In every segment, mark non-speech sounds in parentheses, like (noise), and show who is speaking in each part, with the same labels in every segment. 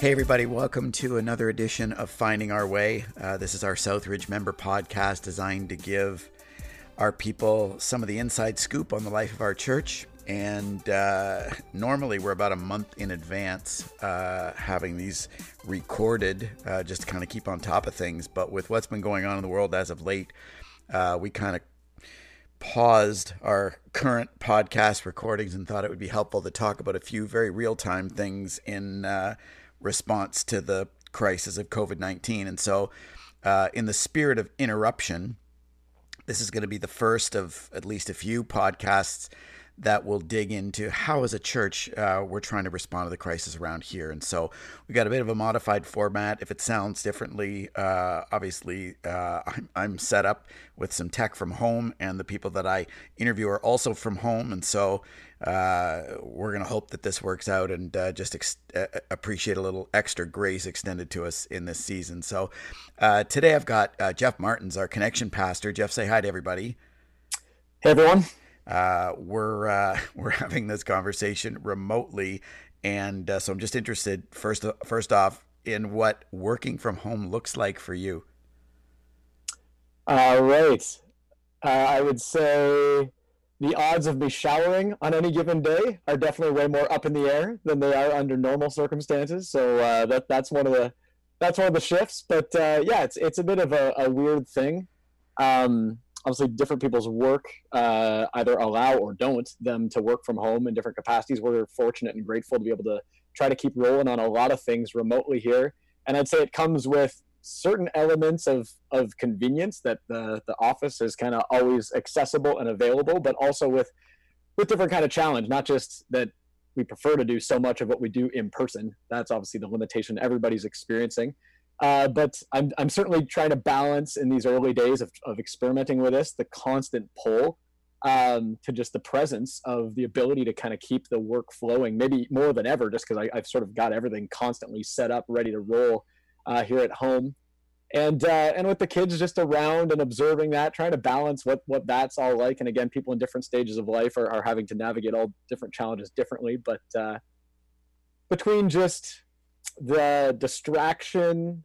Speaker 1: Hey, everybody, welcome to another edition of Finding Our Way. Uh, this is our Southridge member podcast designed to give our people some of the inside scoop on the life of our church. And uh, normally we're about a month in advance uh, having these recorded uh, just to kind of keep on top of things. But with what's been going on in the world as of late, uh, we kind of paused our current podcast recordings and thought it would be helpful to talk about a few very real time things in uh, response to the crisis of COVID 19. And so, uh, in the spirit of interruption, this is going to be the first of at least a few podcasts that will dig into how, as a church, uh, we're trying to respond to the crisis around here. And so we got a bit of a modified format. If it sounds differently, uh, obviously, uh, I'm, I'm, set up with some tech from home, and the people that I interview are also from home. And so uh, we're going to hope that this works out and uh, just ex- uh, appreciate a little extra grace extended to us in this season. So today I've got Jeff Martens, our connection pastor. Jeff, say hi to everybody.
Speaker 2: Hey, everyone
Speaker 1: uh, we're uh, (laughs) we're having this conversation remotely, and uh, so I'm just interested first first off in what working from home looks like for you.
Speaker 2: All right, uh, I would say the odds of me showering on any given day are definitely way more up in the air than they are under normal circumstances. So uh, that that's one of the that's one of the shifts. But uh, yeah, it's it's a bit of a, a weird thing. Um, obviously different people's work uh, either allow or don't them to work from home in different capacities. We're fortunate and grateful to be able to try to keep rolling on a lot of things remotely here. And I'd say it comes with certain elements of, of convenience that the, the office is kind of always accessible and available, but also with with different kind of challenge, not just that we prefer to do so much of what we do in person. That's obviously the limitation everybody's experiencing. Uh, but I'm, I'm certainly trying to balance in these early days of, of experimenting with this the constant pull um, to just the presence of the ability to kind of keep the work flowing, maybe more than ever, just because I've sort of got everything constantly set up, ready to roll uh, here at home. And uh, and with the kids just around and observing that, trying to balance what what that's all like. And again, people in different stages of life are, are having to navigate all different challenges differently. But uh, between just the distraction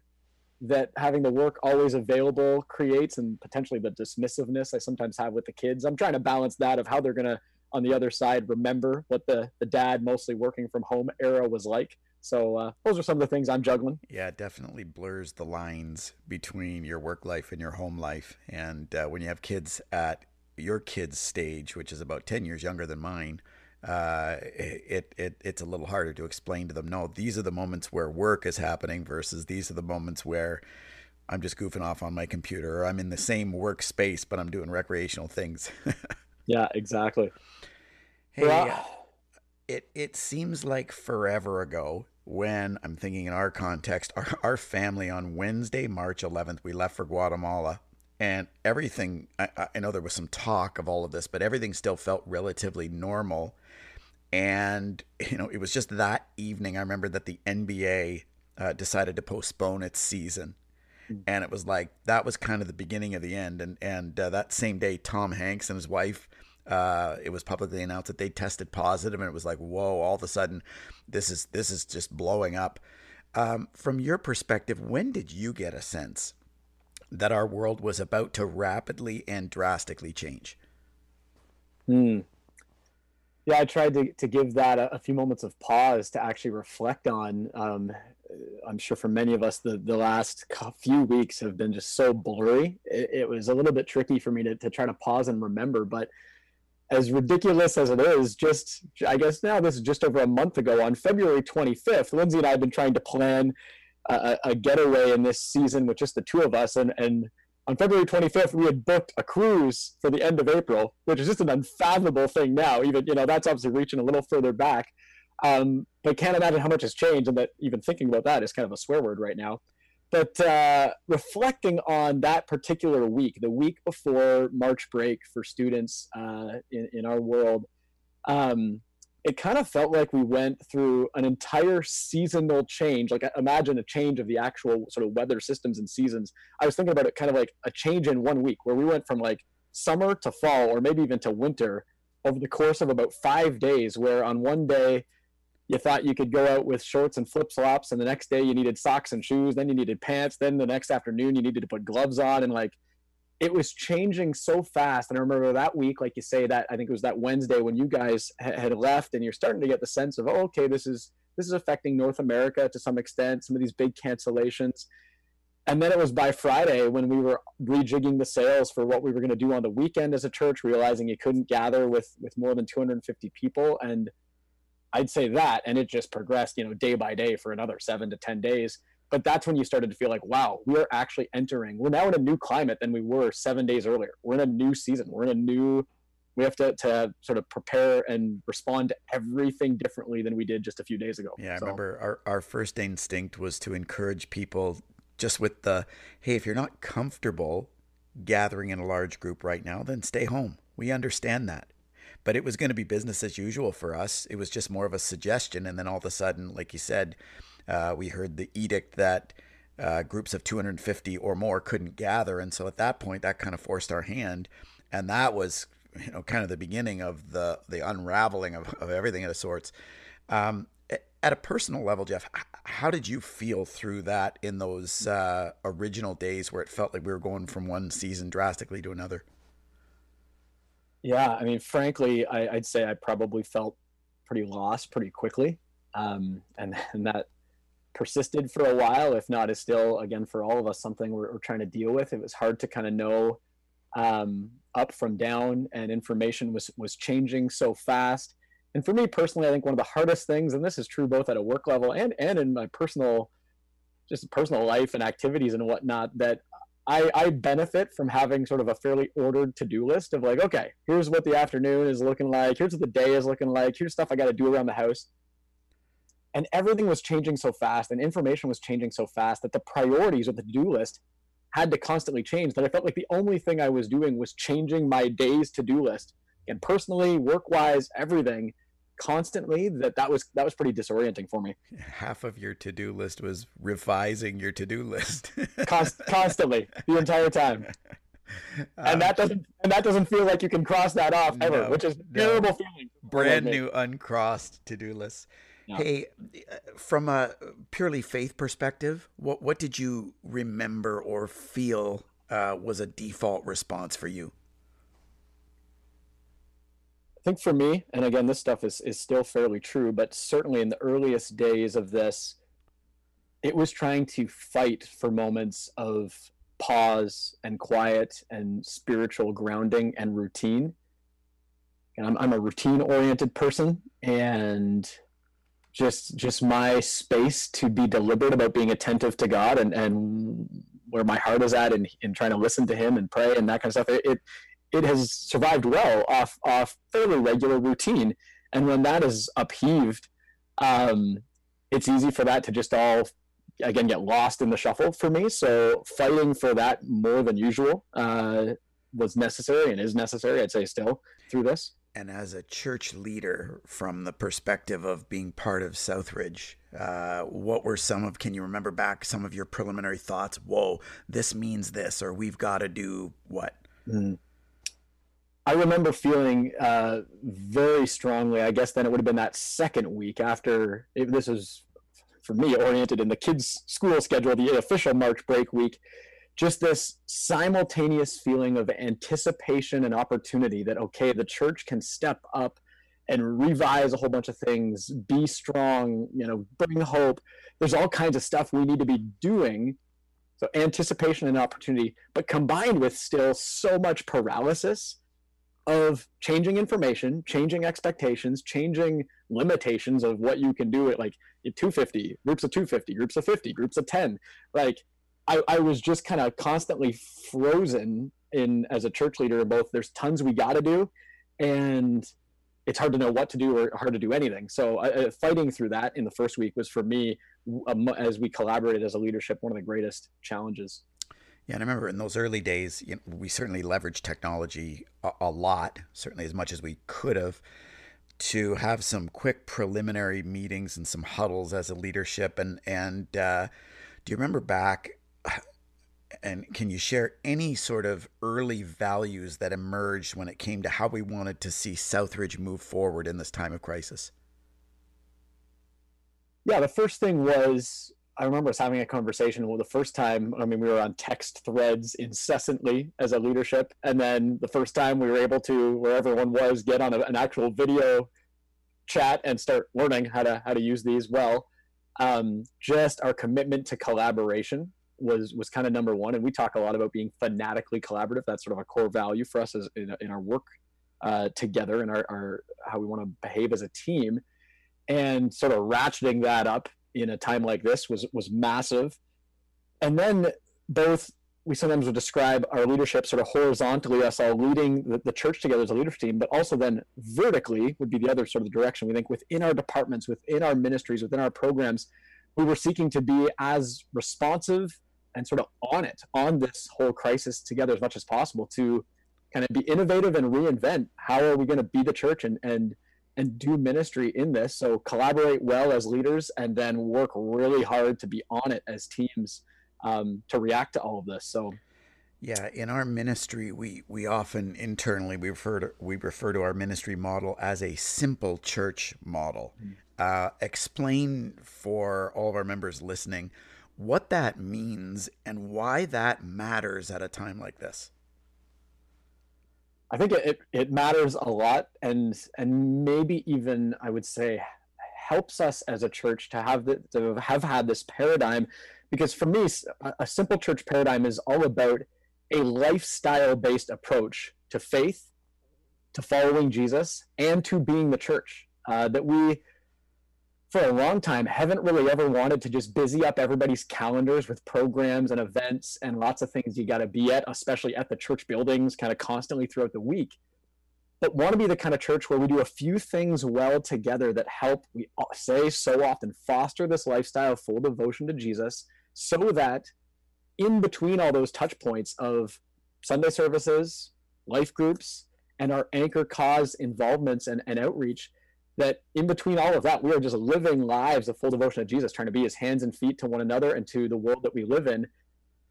Speaker 2: that having the work always available creates and potentially the dismissiveness I sometimes have with the kids. I'm trying to balance that of how they're going to, on the other side, remember what the, the dad mostly working from home era was like. So uh, those are some of the things I'm juggling.
Speaker 1: Yeah, it definitely blurs the lines between your work life and your home life. And uh, when you have kids at your kids' stage, which is about 10 years younger than mine, uh, it, it it's a little harder to explain to them. No, these are the moments where work is happening versus these are the moments where I'm just goofing off on my computer or I'm in the same workspace but I'm doing recreational things. (laughs)
Speaker 2: yeah, exactly.
Speaker 1: Hey, well, it it seems like forever ago when I'm thinking in our context, (laughs) our, our family on Wednesday, March 11th, we left for Guatemala and everything I, I, know there was some talk of all of this but everything still felt relatively normal and, you know, it was just that evening. I remember that the NBA uh, decided to postpone its season. Hmm. And it was like that was kind of the beginning of the end. And and uh, that same day, Tom Hanks and his wife, uh, it was publicly announced that they tested positive, and it was like, whoa! All of a sudden, this is this is just blowing up. Um, from your perspective, when did you get a sense that our world was about to rapidly and drastically change?
Speaker 2: Hmm yeah, I tried to, to give that a, a, few moments of pause to actually reflect on. Um, I'm sure for many of us, the, the last few weeks have been just so blurry. It, it, was a little bit tricky for me to, to try to pause and remember. But as ridiculous as it is, just I guess now this is just over a month ago on February 25th, Lindsay and I have been trying to plan a, a getaway in this season with just the two of us. And, and on February 25th, we had booked a cruise for the end of April, which is just an unfathomable thing now. Even, you know, that's obviously reaching a little further back. Um, but can't imagine how much has changed, and that even thinking about that is kind of a swear word right now. But uh, reflecting on that particular week, the week before March break for students uh, in, in our world, um, it kind of felt like we went through an entire seasonal change. Like uh, imagine a change of the actual sort of weather systems and seasons. I was thinking about it kind of like a change in one week where we went from like summer to fall or maybe even to winter over the course of about five days where on one day you thought you could go out with shorts and flip flops, and the next day you needed socks and shoes. Then you needed pants. Then the next afternoon you needed to put gloves on, and like it was changing so fast. And I remember that week, like you say, that I think it was that Wednesday when you guys ha- had left, and you're starting to get the sense of, oh, okay, this is this is affecting North America to some extent. Some of these big cancellations. And then it was by Friday when we were rejigging the sales for what we were going to do on the weekend as a church, realizing you couldn't gather with with more than 250 people. And I'd say that, and it just progressed, you know, day by day for another seven to 10 days. But that's when you started to feel like, wow, we're actually entering, we're now in a new climate than we were seven days earlier. We're in a new season. We're in a new, we have to, to sort of prepare and respond to everything differently than we did just a few days ago.
Speaker 1: Yeah, I so. remember our, our first instinct was to encourage people just with the, hey, if you're not comfortable gathering in a large group right now, then stay home. We understand that but it was going to be business as usual for us. It was just more of a suggestion. And then all of a sudden, like you said, uh, we heard the edict that uh, groups of 250 or more couldn't gather. And so at that point, that kind of forced our hand. And that was, you know, kind of the beginning of the, the unraveling of, of everything of sorts. Um, at a personal level, Jeff, how did you feel through that in those uh, original days where it felt like we were going from one season drastically to another?
Speaker 2: Yeah, I mean, frankly, I, would say I probably felt pretty lost pretty quickly, um, and and that persisted for a while. If not, is still again for all of us something we're, we're trying to deal with. It was hard to kind of know um, up from down, and information was was changing so fast. And for me personally, I think one of the hardest things, and this is true both at a work level and and in my personal just personal life and activities and whatnot that I, I benefit from having sort of a fairly ordered to-do list of like, okay, here's what the afternoon is looking like. Here's what the day is looking like. Here's stuff I got to do around the house. And everything was changing so fast and information was changing so fast that the priorities of the to-do list had to constantly change that I felt like the only thing I was doing was changing my day's to-do list. And personally, work-wise, everything constantly that that was that was pretty disorienting for me.
Speaker 1: Half of your to-do list was revising your to-do list. (laughs)
Speaker 2: Const- constantly the entire time. (laughs) And that um, doesn't and that doesn't feel like you can cross that off ever no, which is terrible no. feeling
Speaker 1: brand new uncrossed to-do list no. hey from a purely faith perspective what what did you remember or feel uh, was a default response for you
Speaker 2: I think for me, and again, this stuff is, is still fairly true, but certainly in the earliest days of this, it was trying to fight for moments of pause and quiet and spiritual grounding and routine. And I'm, I'm a routine oriented person and just just my space to be deliberate about being attentive to God and, and where my heart is at and in, in trying to listen to him and pray and that kind of stuff. It, it it has survived well off off fairly regular routine. And when that is upheaved, um, it's easy for that to just all again get lost in the shuffle for me. So fighting for that more than usual uh, was necessary and is necessary. I'd say still through this.
Speaker 1: And as a church leader, from the perspective of being part of Southridge, uh, what were some of? Can you remember back some of your preliminary thoughts? Whoa, this means this, or we've got to do what? Mm.
Speaker 2: I remember feeling uh, very strongly. I guess then it would have been that second week after this was for me oriented in the kids' school schedule, the official March break week. Just this simultaneous feeling of anticipation and opportunity that okay, the church can step up and revise a whole bunch of things, be strong, you know, bring hope. There's all kinds of stuff we need to be doing. So anticipation and opportunity, but combined with still so much paralysis of changing information, changing expectations, changing limitations of what you can do at like 250, groups of 250, groups of 50, groups of 10. Like I, I was just kind of constantly frozen in as a church leader in both there's tons we got to do and it's hard to know what to do or hard to do anything. So uh, fighting through that in the first week was for me, um, as we collaborated as a leadership, one of the greatest challenges.
Speaker 1: Yeah, and I remember in those early days, you know, we certainly leveraged technology a, a, lot, certainly as much as we could have, to have some quick preliminary meetings and some huddles as a leadership. And and uh, do you remember back? And can you share any sort of early values that emerged when it came to how we wanted to see Southridge move forward in this time of crisis?
Speaker 2: Yeah, the first thing was I remember us having a conversation. Well, the first time, I mean, we were on text threads incessantly as a leadership, and then the first time we were able to, where everyone was, get on a, an actual video chat and start learning how to how to use these well. Um, just our commitment to collaboration was was kind of number one, and we talk a lot about being fanatically collaborative. That's sort of a core value for us as in, in our work uh, together and our, our how we want to behave as a team, and sort of ratcheting that up in a time like this was was massive. And then both we sometimes would describe our leadership sort of horizontally, us all leading the, the church together as a leadership team, but also then vertically would be the other sort of direction. We think within our departments, within our ministries, within our programs, we were seeking to be as responsive and sort of on it, on this whole crisis together as much as possible to kind of be innovative and reinvent how are we going to be the church and and and do ministry in this. So collaborate well as leaders, and then work really hard to be on it as teams um, to react to all of this. So.
Speaker 1: Yeah, in our ministry, we, we often internally we refer to we refer to our ministry model as a simple church model. Mm-hmm. Uh, explain for all of our members listening what that means and why that matters at a time like this.
Speaker 2: I think it, it matters a lot and and maybe even I would say helps us as a church to have the, to have had this paradigm because for me a simple church paradigm is all about a lifestyle based approach to faith to following Jesus and to being the church uh, that we for a long time haven't really ever wanted to just busy up everybody's calendars with programs and events and lots of things you got to be at, especially at the church buildings, kind of constantly throughout the week. But want to be the kind of church where we do a few things well together that help, we say so often, foster this lifestyle of full devotion to Jesus so that in between all those touch points of Sunday services, life groups, and our anchor cause involvements and, and outreach, that in between all of that, we are just living lives of full devotion to Jesus, trying to be his hands and feet to one another and to the world that we live in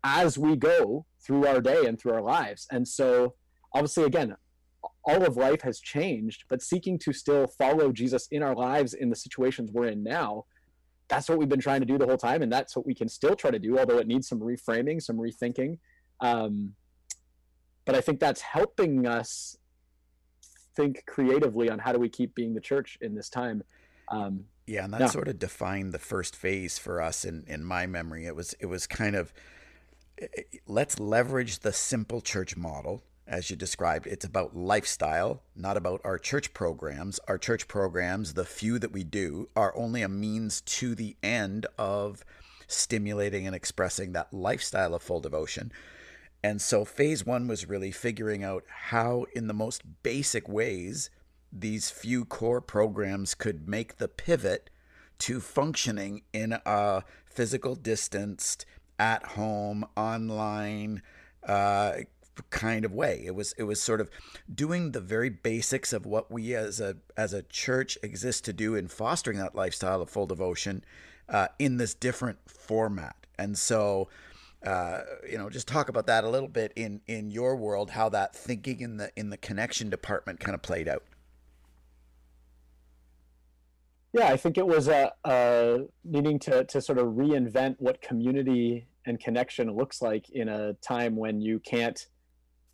Speaker 2: as we go through our day and through our lives. And so, obviously, again, all of life has changed, but seeking to still follow Jesus in our lives in the situations we're in now, that's what we've been trying to do the whole time. And that's what we can still try to do, although it needs some reframing, some rethinking. Um, but I think that's helping us think creatively on how do we keep being the church in this time. Um,
Speaker 1: yeah, and that sort of defined the first phase for us in in my memory. It was it was kind of eh, eh, let's leverage the simple church model as you described. It's about lifestyle, not about our church programs. Our church programs, the few that we do, are only a means to the end of stimulating and expressing that lifestyle of full devotion. And so phase one was really figuring out how, in the most basic ways, these few core programs could make the pivot to functioning in a physical distanced, at home, online uh, kind of way. It was it was sort of doing the very basics of what we as a as a church exist to do in fostering that lifestyle of full devotion uh, in this different format. And so uh, you know, just talk about that a little bit in in your world, how that thinking in the in the connection department kind of played out.
Speaker 2: Yeah, I think it was a, a needing to to sort of reinvent what community and connection looks like in a time when you can't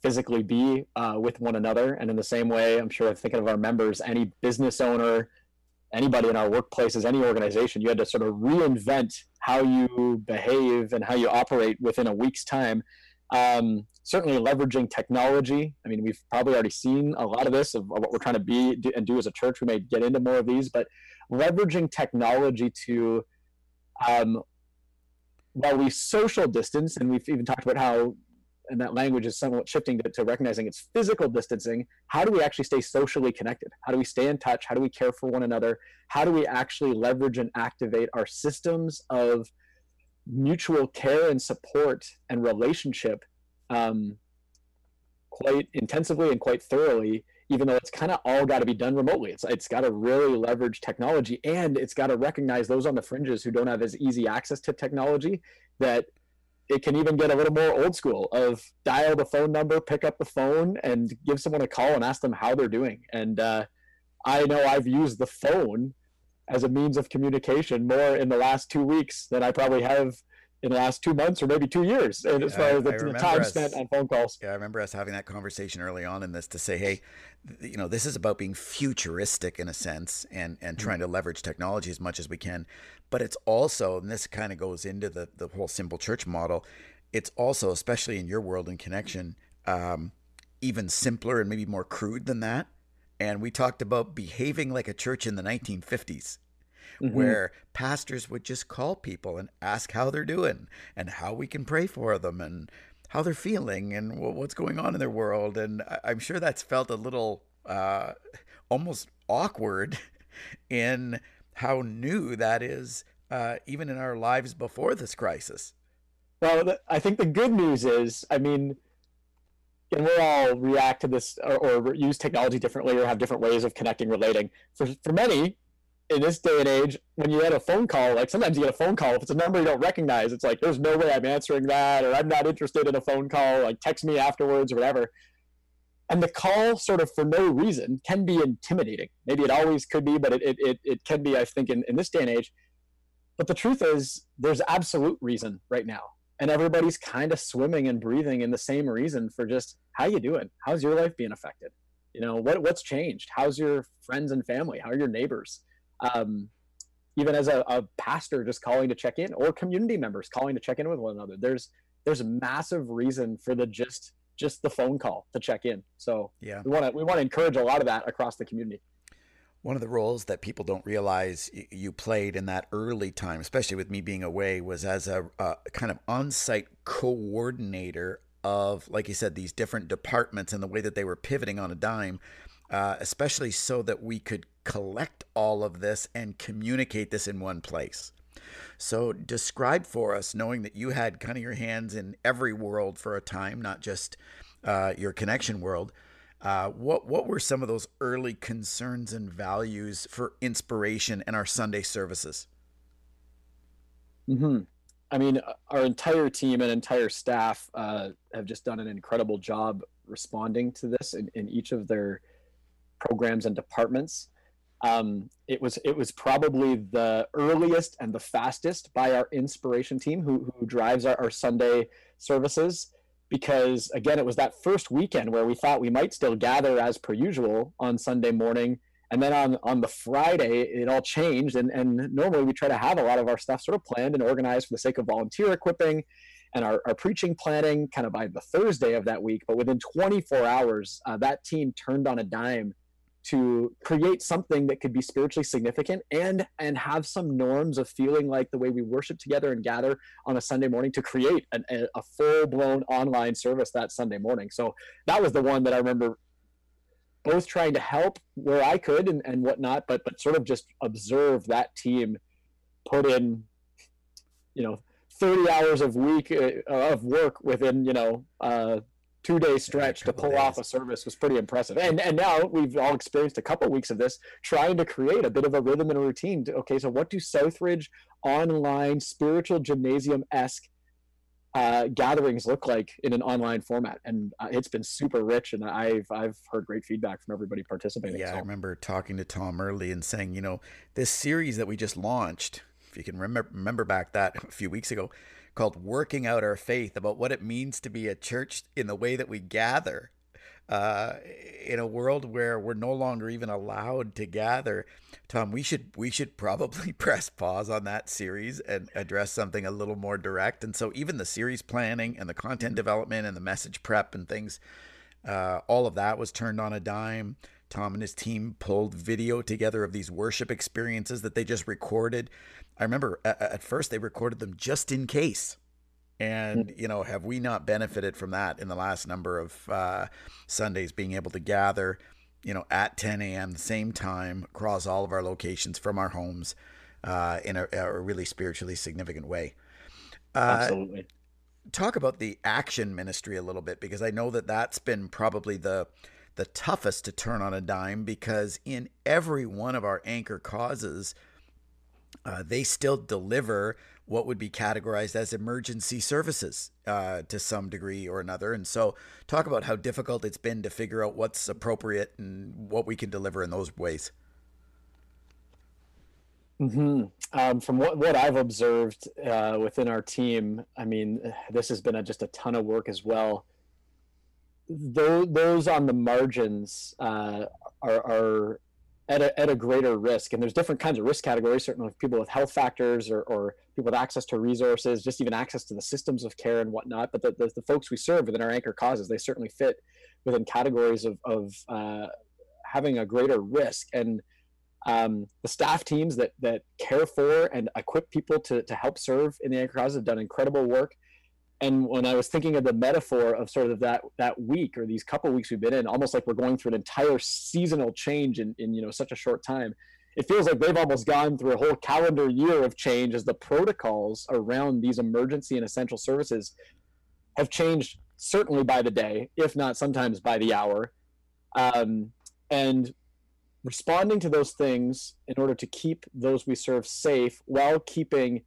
Speaker 2: physically be uh, with one another. And in the same way, I'm sure thinking of our members, any business owner, anybody in our workplaces, any organization, you had to sort of reinvent how you behave and how you operate within a week's time. Um, certainly leveraging technology. I mean, we've probably already seen a lot of this of what we're trying to be and do as a church. We may get into more of these, but leveraging technology to, um, while we social distance, and we've even talked about how and that language is somewhat shifting to, to, recognizing it's physical distancing. How do we actually stay socially connected? How do we stay in touch? How do we care for one another? How do we actually leverage and activate our systems of mutual care and support and relationship um, quite intensively and quite thoroughly even though it's kind of all got to be done remotely? It's, it's got to really leverage technology and it's got to recognize those on the fringes who don't have as easy access to technology that it can even get a little more old school of dial the phone number, pick up the phone, and give someone a call and ask them how they're doing. And uh, I know I've used the phone as a means of communication more in the last two weeks than I probably have in the last two months or maybe two years and as far as the, the time us, spent on phone calls.
Speaker 1: Yeah i remember us having that conversation early on in this to say hey you know this is about being futuristic in a sense and and mm-hmm. trying to leverage technology as much as we can. But it's also and this kind of goes into the the whole simple church model it's also especially in your world and connection um, even simpler and maybe more crude than that. And we talked about behaving like a church in the 1950s mm-hmm. where pastors would just call people and ask how they're doing and how we can pray for them and how they're feeling and what's going on in their world. And I'm sure that's felt a little uh, almost awkward (laughs) in how new that is, uh, even in our lives before this crisis.
Speaker 2: Well, I think the good news is, I mean, and we all react to this or, or, use technology differently or have different ways of connecting, relating. For, for many, in this day and age, when you get a phone call, like sometimes you get a phone call, if it's a number you don't recognize, it's like, there's no way I'm answering that, or I'm not interested in a phone call, like text me afterwards or whatever. And the call, sort of for no reason, can be intimidating. Maybe it always could be, but it, it, it, it can be, I think, in, in this day and age. But the truth is, there's absolute reason right now. And everybody's kind of swimming and breathing in the same reason for just how you doing? How's your life being affected? You know, what, what's changed? How's your friends and family? How are your neighbors? Um, even as a, a, pastor just calling to check in or community members calling to check in with one another there's there's a massive reason for the just just the phone call to check in. So yeah. we want to we want to encourage a lot of that across the community.
Speaker 1: One of the roles that people don't realize you played in that early time, especially with me being away, was as a, a kind of on site coordinator of, like you said, these different departments and the way that they were pivoting on a dime uh, especially so that we could collect all of this and communicate this in one place. So, describe for us, knowing that you had kind of your hands in every world for a time, not just uh, your connection world. Uh, what what were some of those early concerns and values for inspiration in our Sunday services?
Speaker 2: Hmm. I mean, our entire team and entire staff uh, have just done an incredible job responding to this in, in each of their programs and departments. Um, it was it was probably the earliest and the fastest by our inspiration team who, who drives our, our Sunday services because again it was that first weekend where we thought we might still gather as per usual on Sunday morning. And then on on the Friday it all changed and and normally we try to have a lot of our stuff sort of planned and organized for the sake of volunteer equipping and our, our preaching planning kind of by the Thursday of that week. But within 24 hours uh, that team turned on a dime to create something that could be spiritually significant and and have some norms of feeling like the way we worship together and gather on a Sunday morning to create an, a, a full blown online service that Sunday morning. So that was the one that I remember both trying to help where I could and, and whatnot, but but sort of just observe that team put in, you know, 30 hours of week uh, of work within you know uh, two day stretch to pull days. off a service was pretty impressive. And and now we've all experienced a couple weeks of this, trying to create a bit of a rhythm and a routine. To, okay, so what do Southridge online spiritual gymnasium esque uh, gatherings look like in an online format? And uh, it's been super rich, and I've I've heard great feedback from everybody participating.
Speaker 1: Yeah, so. I remember talking to Tom early and saying, you know, this series that we just launched, if you can remember remember back that (laughs) a few weeks ago called Working Out Our Faith about what it means to be a church in the way that we gather. Uh, in a world where we're no longer even allowed to gather, Tom, we should we should probably (laughs) press pause on that series and address something a little more direct. And so, even the series planning and the content development and the message prep and things, uh, all of that was turned on a dime. Tom and his team pulled video together of these worship experiences that they just recorded. I remember at, at first they recorded them just in case. And, hmm. you know, have we not benefited from that in the last number of uh, Sundays being able to gather, you know, at 10 a.m., the same time across all of our locations from our homes uh, in a, a, really spiritually significant way?
Speaker 2: Uh, Absolutely.
Speaker 1: Talk about the action ministry a little bit because I know that that's been probably the the toughest to turn on a dime because in every one of our anchor causes, uh, they still deliver what would be categorized as emergency services uh, to some degree or another. And so, talk about how difficult it's been to figure out what's appropriate and what we can deliver in those ways.
Speaker 2: Mm-hmm. Um, from what, what I've observed uh, within our team, I mean, this has been a, just a ton of work as well. Those, those on the margins uh, are, are at, a, at a greater risk. And there's different kinds of risk categories, certainly people with health factors or, or people with access to resources, just even access to the systems of care and whatnot. But the, the, the folks we serve within our anchor causes, they certainly fit within categories of, of uh, having a greater risk. And um, the staff teams that that care for and equip people to, to help serve in the anchor cause have done incredible work. And when I was thinking of the metaphor of sort of that that week or these couple weeks we've been in, almost like we're going through an entire seasonal change in, in you know such a short time. It feels like they've almost gone through a whole calendar year of change as the protocols around these emergency and essential services have changed certainly by the day, if not sometimes by the hour. Um, and responding to those things in order to keep those we serve safe while keeping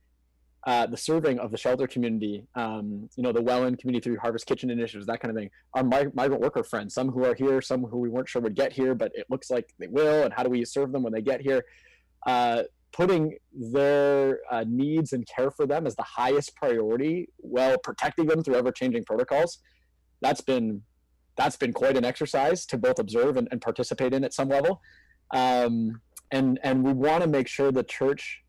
Speaker 2: uh, the serving of the shelter community, um, you know, the Welland community through Harvest Kitchen initiatives, that kind of thing. Our mig- migrant worker friends, some who are here, some who we weren't sure would get here, but it looks like they will. And how do we serve them when they get here? Uh, putting their uh, needs and care for them as the highest priority, while protecting them through ever-changing protocols. That's been that's been quite an exercise to both observe and, and participate in at some level. Um, and and we want to make sure the church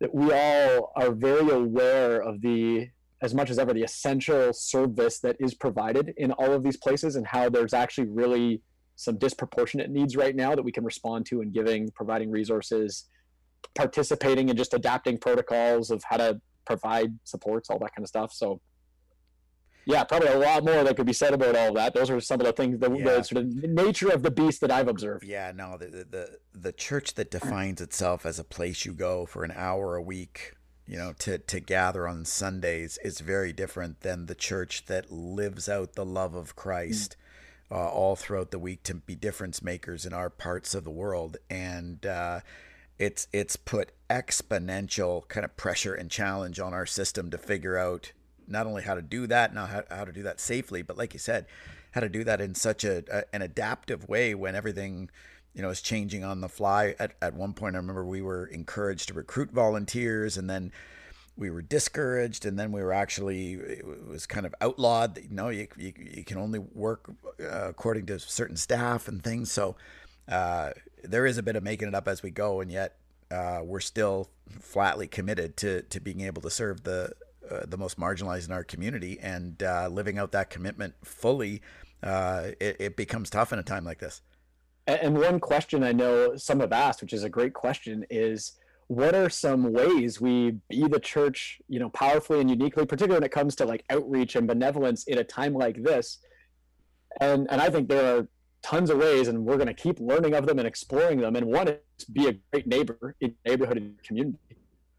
Speaker 2: that we all are very aware of the as much as ever the essential service that is provided in all of these places and how there's actually really some disproportionate needs right now that we can respond to in giving providing resources participating and just adapting protocols of how to provide supports all that kind of stuff. So yeah, probably a lot more that could be said about all that. Those are some of the things, the, yeah. the sort of nature of the beast that I've observed.
Speaker 1: Yeah, no, the, the the church that defines itself as a place you go for an hour a week, you know, to to gather on Sundays is very different than the church that lives out the love of Christ. Mm. Uh, all throughout the week to be difference makers in our parts of the world, and uh, it's it's put exponential kind of pressure and challenge on our system to figure out not only how to do that, not how, how to do that safely, but like you said, how to do that in such a, a an adaptive way when everything you know is changing on the fly. At at one point, I remember we were encouraged to recruit volunteers, and then we were discouraged, and then we were actually it was kind of outlawed. That, you know, you, you you can only work uh, according to certain staff and things. So uh, there is a bit of making it up as we go, and yet uh, we're still flatly committed to to being able to serve the uh, the most marginalized in our community, and uh, living out that commitment fully, uh, it, it, becomes tough in a time like this.
Speaker 2: And one question I know some have asked, which is a great question, is what are some ways we be the church, you know, powerfully and uniquely, particularly when it comes to like outreach and benevolence in a time like this? And and I think there are tons of ways, and we're going to keep learning of them and exploring them. And one is be a great neighbor in neighborhood and community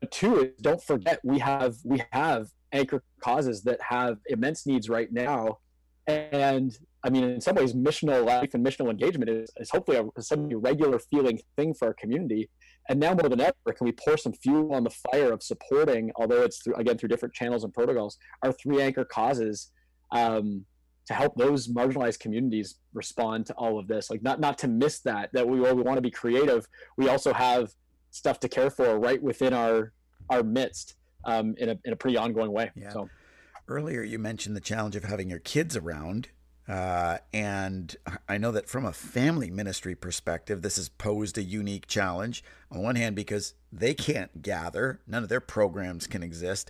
Speaker 2: two is don't forget we have we have anchor causes that have immense needs right now. And i mean in some ways missional life and missional engagement is, is hopefully a some regular feeling thing for our community. And now more than ever can we pour some fuel on the fire of supporting although it's through, again through different channels and protocols our three anchor causes um, to help those marginalized communities respond to all of this? Like not not to miss that that we, we want to be creative. We also have stuff to care for right within our our midst um, in a in a pretty ongoing way. Yeah. So
Speaker 1: earlier you mentioned the challenge of having your kids around. Uh, and I know that from a family ministry perspective, this has posed a unique challenge. On one hand, because they can't gather, none of their programs can exist.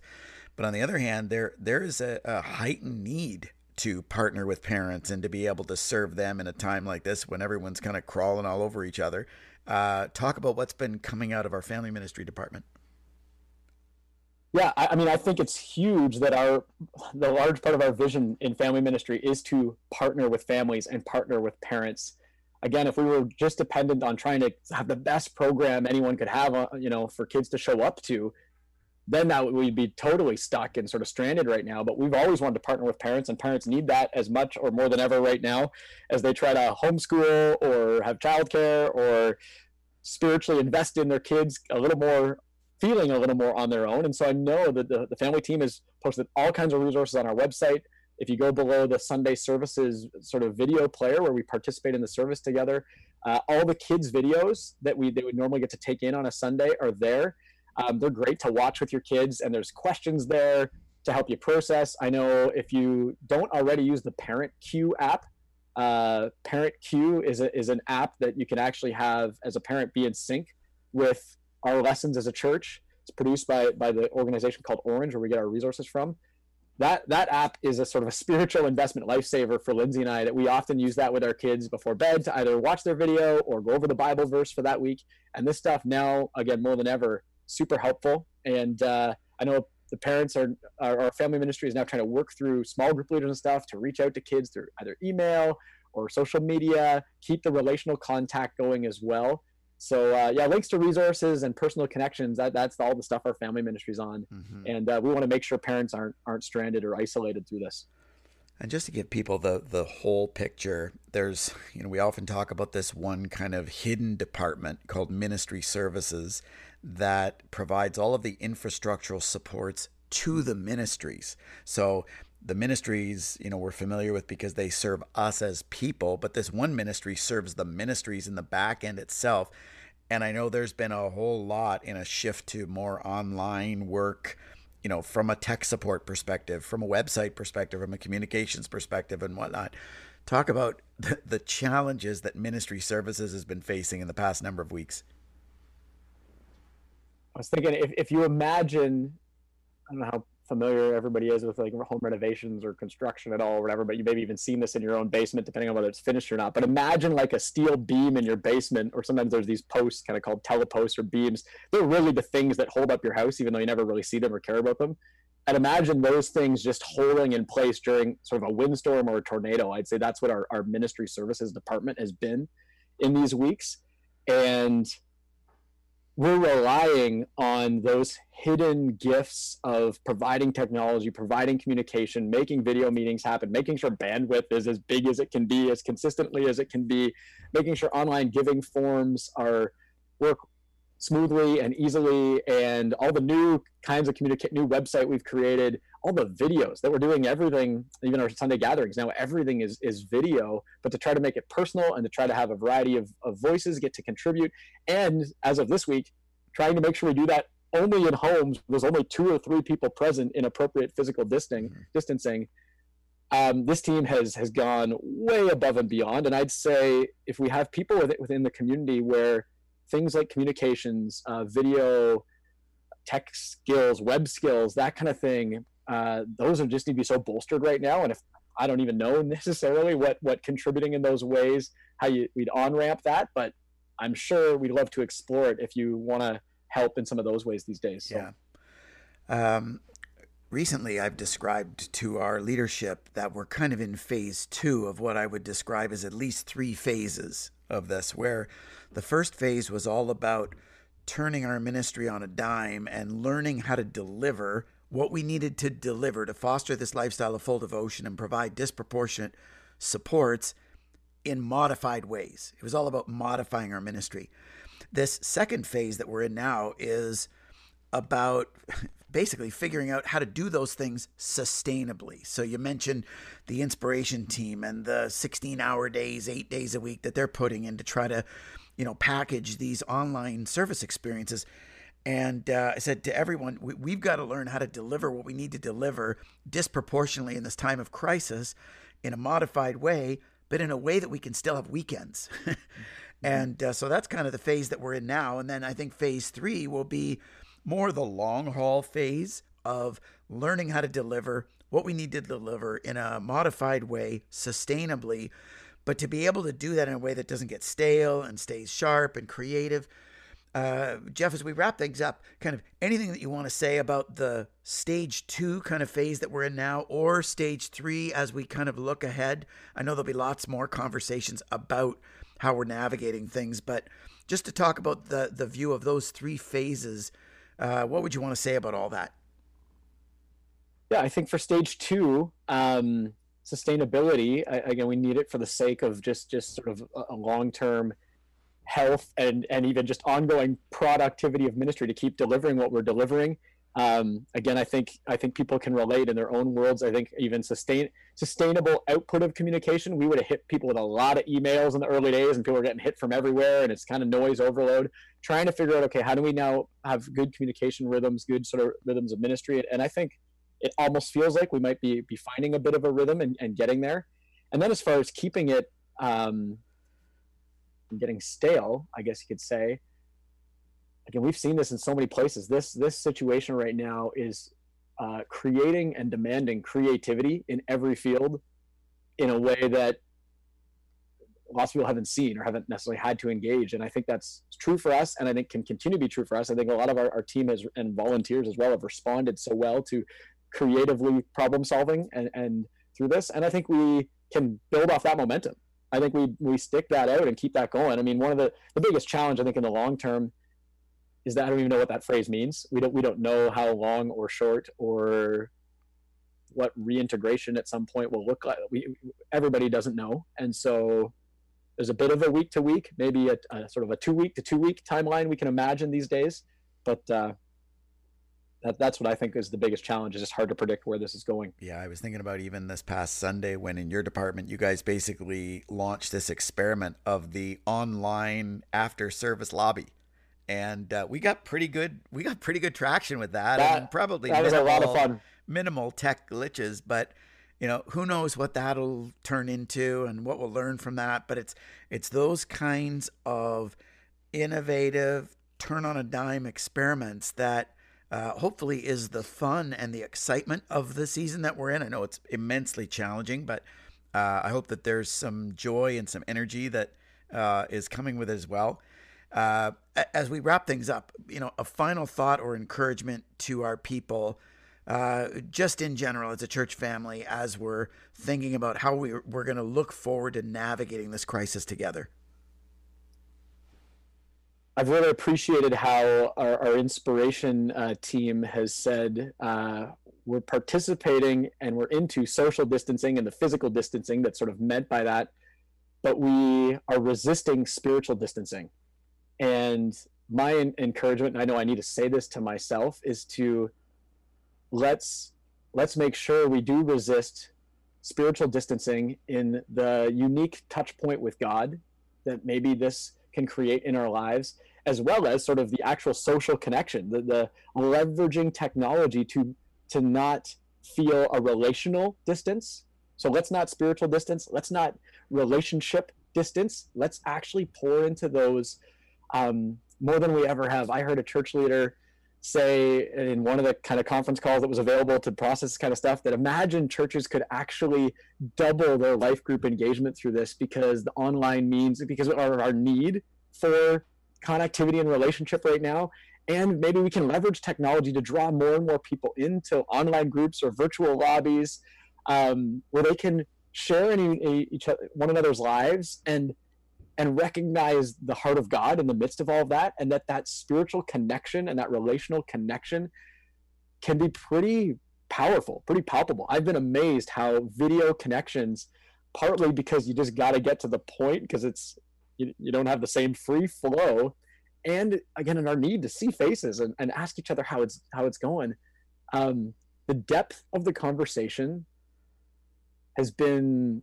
Speaker 1: But on the other hand, there there is a, a heightened need to partner with parents and to be able to serve them in a time like this when everyone's kind of crawling all over each other. Uh, talk about what's been coming out of our family ministry department.
Speaker 2: Yeah, I, I, mean, I think it's huge that our the large part of our vision in family ministry is to partner with families and partner with parents. Again, if we were just dependent on trying to have the best program anyone could have, uh, you know, for kids to show up to, then that we'd be totally stuck and sort of stranded right now. But we've always wanted to partner with parents, and parents need that as much or more than ever right now, as they try to homeschool or have childcare or spiritually invest in their kids a little more feeling a little more on their own. And so I know that the, the family team has posted all kinds of resources on our website. If you go below the Sunday services sort of video player where we participate in the service together, Uh, all the kids' videos that we they would normally get to take in on a Sunday are there. Um, they're great to watch with your kids, and there's questions there to help you process. I know if you don't already use the Parent Cue app, uh, Parent Cue is a, is an app that you can actually have as a parent be in sync with our lessons as a church. It's produced by by the organization called Orange, where we get our resources from. That that app is a sort of a (laughs) spiritual investment lifesaver for Lindsay and I. That we often use that with our kids before bed to either watch their video or go over the Bible verse for that week. And this stuff now, again, more than ever, super helpful. And uh, I know the parents are our family ministry is now trying to work through small group leaders and stuff to reach out to kids through either email or social media keep the relational contact going as well so uh, yeah links to resources and personal connections that, that's all the stuff our family ministries on mm-hmm. and uh, we want to make sure parents aren't aren't stranded or isolated through this
Speaker 1: and just to give people the the whole picture, there's you know we often talk about this one kind of hidden department called ministry services that provides all of the infrastructural supports to the ministries. So the ministries, you know, we're familiar with because they serve us as people, but this one ministry serves the ministries in the back end itself. And I know there's been a whole lot in a shift to more online work, you know, from a tech support perspective, from a website perspective, from a communications perspective, and whatnot. Talk about (laughs) the, challenges that ministry services has been facing in the past number of weeks.
Speaker 2: I was thinking if, if you imagine, I don't know how familiar everybody is with like home renovations or construction at all or whatever, but you maybe even seen this in your own basement, depending on whether it's finished or not. But imagine like a steel beam in your basement, or sometimes there's these posts kind of called teleposts or beams. They're really the things that hold up your house, even though you never really see them or care about them. And imagine those things just holding in place during sort of a windstorm or a tornado. I'd say that's what our, our ministry services department has been in these weeks. And we're relying on those hidden gifts of providing technology, providing communication, making video meetings happen, making sure bandwidth is as big as it can be, as consistently as it can be, making sure online giving forms are work smoothly and easily, and all the new kinds of communicate new website we've created, all the videos that we're doing, everything, even our Sunday gatherings now, everything is is video, but to try to make it personal and to try to have a variety of, of voices get to contribute. And as of this week, trying to make sure we do that only in homes there's only two or three people present in appropriate physical distancing. Mm-hmm. distancing. Um, this team has has gone way above and beyond, and I'd say if we have people within the community where things like communications, uh, video, tech skills, web skills, that kind of thing, uh, those are just need to be so bolstered right now. And if I don't even know (laughs) necessarily what what contributing in those ways, how you we'd on ramp that, but I'm sure we'd love to explore it if you want to help in some of those ways these days.
Speaker 1: So. Yeah. Um, recently, I've described to our leadership that we're kind of in phase two of what I would describe as at least three phases of this, where the first phase was all about turning our ministry on a dime and learning how to deliver what we needed to deliver to foster this lifestyle of full devotion and provide disproportionate supports in modified ways. It was all about modifying our ministry. This second phase that we're in now is about (laughs) basically figuring out how to do those things sustainably. So you mentioned the inspiration team and the 16 hour days, eight days a week that they're putting in to try to, you know, package these online service experiences. And uh, I said to everyone, we, have got to learn how to deliver what we need to deliver disproportionately in this time of crisis in a modified way, but in a way that we can still have weekends. (laughs) and uh, so that's kind of the phase that we're in now. And then I think phase three will be more the long haul phase of learning how to deliver what we need to deliver in a modified way, sustainably, but to be able to do that in a way that doesn't get stale and stays sharp and creative. Uh, Jeff, as we wrap things up, kind of anything that you want to say about the stage two kind of phase that we're in now, or stage three as we kind of look ahead? I know there'll be lots more conversations about how we're navigating things, but just to talk about the the view of those three phases uh, what would you want to say about all that?
Speaker 2: Yeah, I think for stage two, um, sustainability. again, we need it for the sake of just just sort of a, a long term health and and even just ongoing productivity of ministry to keep delivering what we're delivering. Um, again, I think I think people can relate in their own worlds. I think even sustain sustainable output of communication. We would have hit people with a lot of emails in the early days, and people are getting hit from everywhere, and it's kind of noise overload. Trying to figure out, okay, how do we now have good communication rhythms, good sort of rhythms of ministry? And I think it almost feels like we might be be finding a bit of a rhythm and, and getting there. And then as far as keeping it um, getting stale, I guess you could say. Again, we've seen this in so many places. This this situation right now is uh, creating and demanding creativity in every field in a way that lots of people haven't seen or haven't necessarily had to engage. And I think that's true for us, and I think can continue to be true for us. I think a lot of our, our team has and volunteers as well have responded so well to creatively problem solving and, and through this. And I think we can build off that momentum. I think we we stick that out and keep that going. I mean, one of the the biggest challenge I think in the long term is that I don't even know what that phrase means. We don't we don't know how long or short or what reintegration at some point will look like. We everybody doesn't know, and so there's a bit of a week to week, maybe a, a sort of a two week to two week timeline we can imagine these days. But uh, that, that's what I think is the biggest challenge. Is It's just hard to predict where this is going.
Speaker 1: Yeah, I was thinking about even this past Sunday when in your department you guys basically launched this experiment of the online after service lobby, and uh, we got pretty good. We got pretty good traction with that, that and probably
Speaker 2: that minimal, was a lot of fun.
Speaker 1: Minimal tech glitches, but you know who knows what that'll turn into and what we'll learn from that. But it's it's those kinds of innovative turn on a dime experiments that uh, hopefully is the fun and the excitement of the season that we're in. I know it's immensely challenging, but uh, I hope that there's some joy and some energy that uh, is coming with it as well. Uh, as we wrap things up, you know, a final thought or encouragement to our people, uh, just in general as a church family, as we're thinking about how we, we're going to look forward to navigating this crisis together.
Speaker 2: I've really appreciated how our, our inspiration uh, team has said uh, we're participating and we're into social distancing and the physical distancing that's sort of meant by that, but we are resisting spiritual distancing. And my encouragement, and I know I need to say this to myself, is to let's let's make sure we do resist spiritual distancing in the unique touch point with God that maybe this can create in our lives, as well as sort of the actual social connection, the, the leveraging technology to to not feel a relational distance. So let's not spiritual distance. Let's not relationship distance. Let's actually pour into those um, more than we ever have. I heard a church leader say in one of the kind of conference calls that was available to process kind of stuff that imagine churches could actually double their life group engagement through this because the online means because of our need for connectivity and relationship right now and maybe we can leverage technology to draw more and more people into online groups or virtual lobbies um, where they can share each one another's lives and and recognize the heart of God in the midst of all of that, and that that spiritual connection and that relational connection can be pretty powerful, pretty palpable. I've been amazed how video connections, partly because you just got to get to the point because it's you, you don't have the same free flow, and again, in our need to see faces and, and ask each other how it's how it's going. Um, the depth of the conversation has been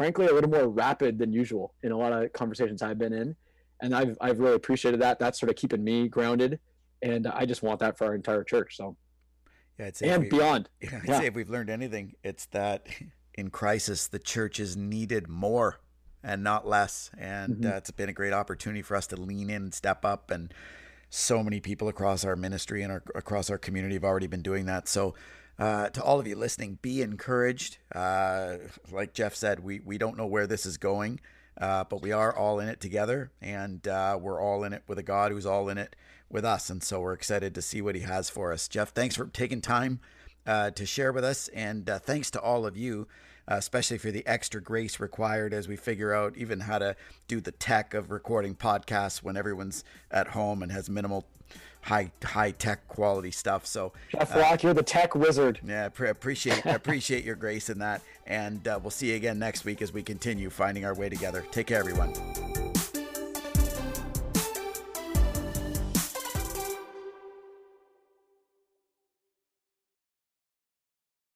Speaker 2: frankly a little more rapid than usual in a lot of conversations I've been in, and I've I've really appreciated that. That's sort of keeping me grounded, and I just want that for our entire church. So,
Speaker 1: yeah, it's
Speaker 2: and
Speaker 1: we,
Speaker 2: beyond.
Speaker 1: Yeah, I'd yeah. say if we've learned anything, it's that in crisis the church is needed more and not less, and mm-hmm. uh, it's been a great opportunity for us to lean in and step up and so many people across our ministry and our, across our community have already been doing that. So uh, to all of you listening, be encouraged. Uh, like Jeff said, we, we don't know where this is going, uh, but we are all in it together, and uh, we're all in it with a God who's all in it with us. And so we're excited to see what He has for us. Jeff, thanks for taking time uh, to share with us, and thanks to all of you. Especially for the extra grace required as we figure out even how to do the tech of recording podcasts when everyone's at home and has minimal high high tech quality stuff. So
Speaker 2: Jeff uh, Rock, you're the tech wizard.
Speaker 1: Yeah, appreciate appreciate your grace in that, and uh, we'll see you again next week as we continue finding our way together. Take care, everyone.